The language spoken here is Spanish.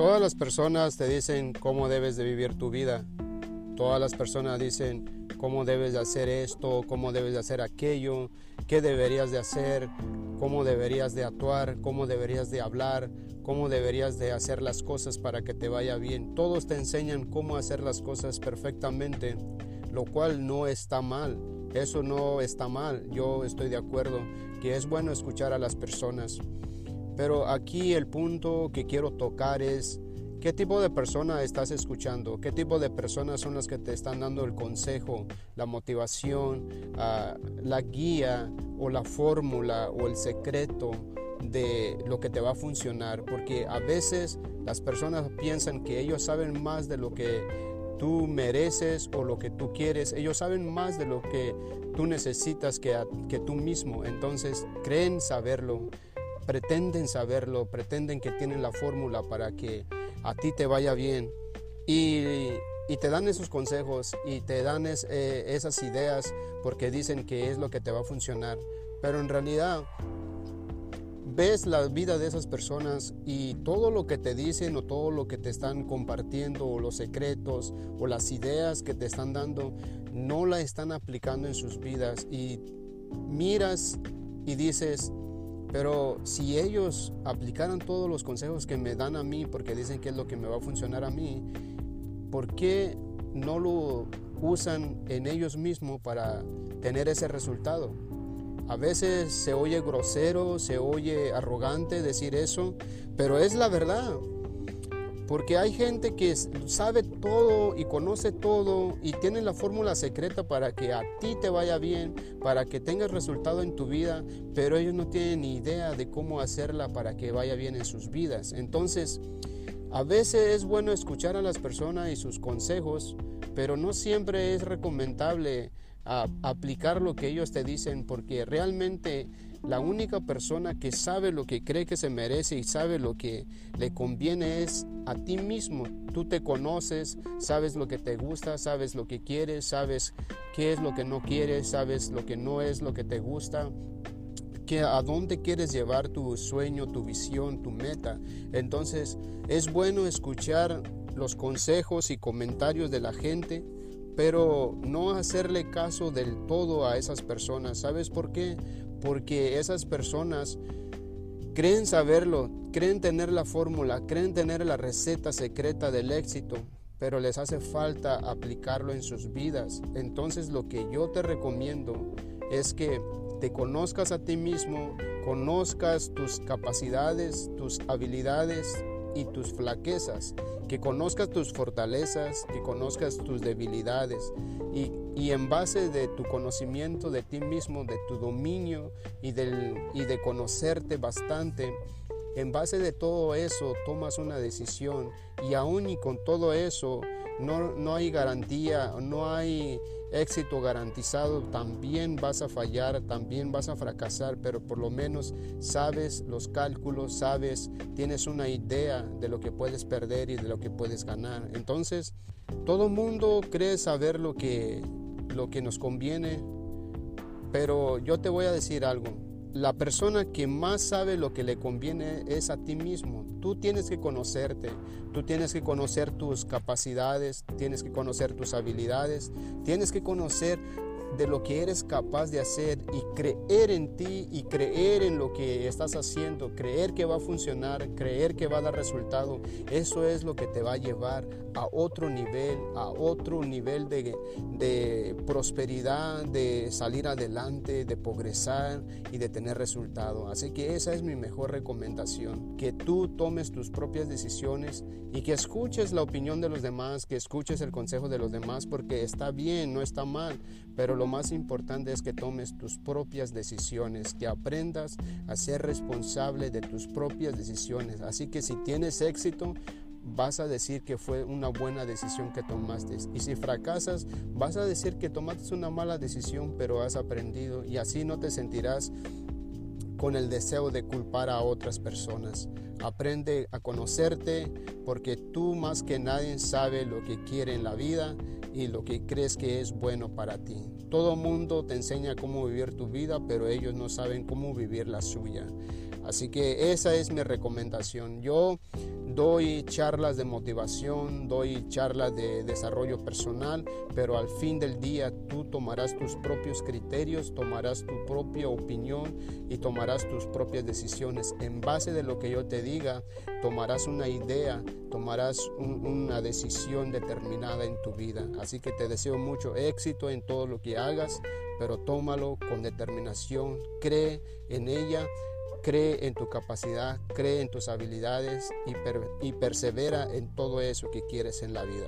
Todas las personas te dicen cómo debes de vivir tu vida. Todas las personas dicen cómo debes de hacer esto, cómo debes de hacer aquello, qué deberías de hacer, cómo deberías de actuar, cómo deberías de hablar, cómo deberías de hacer las cosas para que te vaya bien. Todos te enseñan cómo hacer las cosas perfectamente, lo cual no está mal. Eso no está mal. Yo estoy de acuerdo que es bueno escuchar a las personas. Pero aquí el punto que quiero tocar es qué tipo de persona estás escuchando, qué tipo de personas son las que te están dando el consejo, la motivación, ah, la guía o la fórmula o el secreto de lo que te va a funcionar. Porque a veces las personas piensan que ellos saben más de lo que tú mereces o lo que tú quieres. Ellos saben más de lo que tú necesitas que, que tú mismo. Entonces creen saberlo pretenden saberlo, pretenden que tienen la fórmula para que a ti te vaya bien y, te dan esos consejos y te dan eh, esas ideas porque dicen que es lo que te va a funcionar. Pero en realidad ves la vida de esas personas y todo lo que te dicen o todo lo que te están compartiendo o los secretos o las ideas que te están dando no la están aplicando en sus vidas y miras y dices, pero si ellos aplicaran todos los consejos que me dan a mí, porque dicen que es lo que me va a funcionar a mí, ¿por qué no lo usan en ellos mismos para tener ese resultado? A veces se oye grosero, se oye arrogante decir eso, pero es la verdad. Porque hay gente que sabe todo y conoce todo y tiene la fórmula secreta para que a ti te vaya bien, para que tengas resultado en tu vida, pero ellos no tienen ni idea de cómo hacerla para que vaya bien en sus vidas. Entonces, a veces es bueno escuchar a las personas y sus consejos, pero no siempre es recomendable aplicar lo que ellos te dicen porque realmente la única persona que sabe lo que cree que se merece y sabe lo que le conviene es a ti mismo. Tú te conoces, sabes lo que te gusta, sabes lo que quieres, sabes qué es lo que no quieres, sabes lo que no es lo que te gusta a dónde quieres llevar tu sueño, tu visión, tu meta. Entonces es bueno escuchar los consejos y comentarios de la gente, pero no hacerle caso del todo a esas personas. ¿Sabes por qué? porque esas personas creen saberlo, creen tener la fórmula, creen tener la receta secreta del éxito, pero les hace falta aplicarlo en sus vidas. Entonces lo que yo te recomiendo es que te conozcas a ti mismo, conozcas tus capacidades, tus habilidades y tus flaquezas, que conozcas tus fortalezas, que conozcas tus debilidades y y en base de tu conocimiento de ti mismo, de tu dominio y, del, y de conocerte bastante, en base de todo eso tomas una decisión y aún y con todo eso no, no hay garantía, no hay éxito garantizado, también vas a fallar, también vas a fracasar, pero por lo menos sabes los cálculos, sabes, tienes una idea de lo que puedes perder y de lo que puedes ganar. Entonces, todo mundo cree saber lo que lo que nos conviene, pero yo te voy a decir algo. La persona que más sabe lo que le conviene es a ti mismo. Tú tienes que conocerte, tú tienes que conocer tus capacidades, tienes que conocer tus habilidades, tienes que conocer de lo que eres capaz de hacer y creer en ti y creer en lo que estás haciendo, creer que va a funcionar, creer que va a dar resultado, eso es lo que te va a llevar a otro nivel, a otro nivel de, de prosperidad, de salir adelante, de progresar y de tener resultado. Así que esa es mi mejor recomendación, que tú tomes tus propias decisiones y que escuches la opinión de los demás, que escuches el consejo de los demás, porque está bien, no está mal, pero lo más importante es que tomes tus propias decisiones, que aprendas a ser responsable de tus propias decisiones. Así que si tienes éxito, vas a decir que fue una buena decisión que tomaste. Y si fracasas, vas a decir que tomaste una mala decisión, pero has aprendido y así no te sentirás con el deseo de culpar a otras personas. Aprende a conocerte porque tú más que nadie sabe lo que quiere en la vida y lo que crees que es bueno para ti. Todo mundo te enseña cómo vivir tu vida, pero ellos no saben cómo vivir la suya. Así que esa es mi recomendación. Yo doy charlas de motivación, doy charlas de desarrollo personal, pero al fin del día tú tomarás tus propios criterios, tomarás tu propia opinión y tomarás tus propias decisiones. En base de lo que yo te diga, tomarás una idea, tomarás una decisión determinada en tu vida. Así que te deseo mucho éxito en todo lo que hagas, pero tómalo con determinación, cree en ella Cree en tu capacidad, cree en tus habilidades y, persevera en todo eso que quieres en la vida.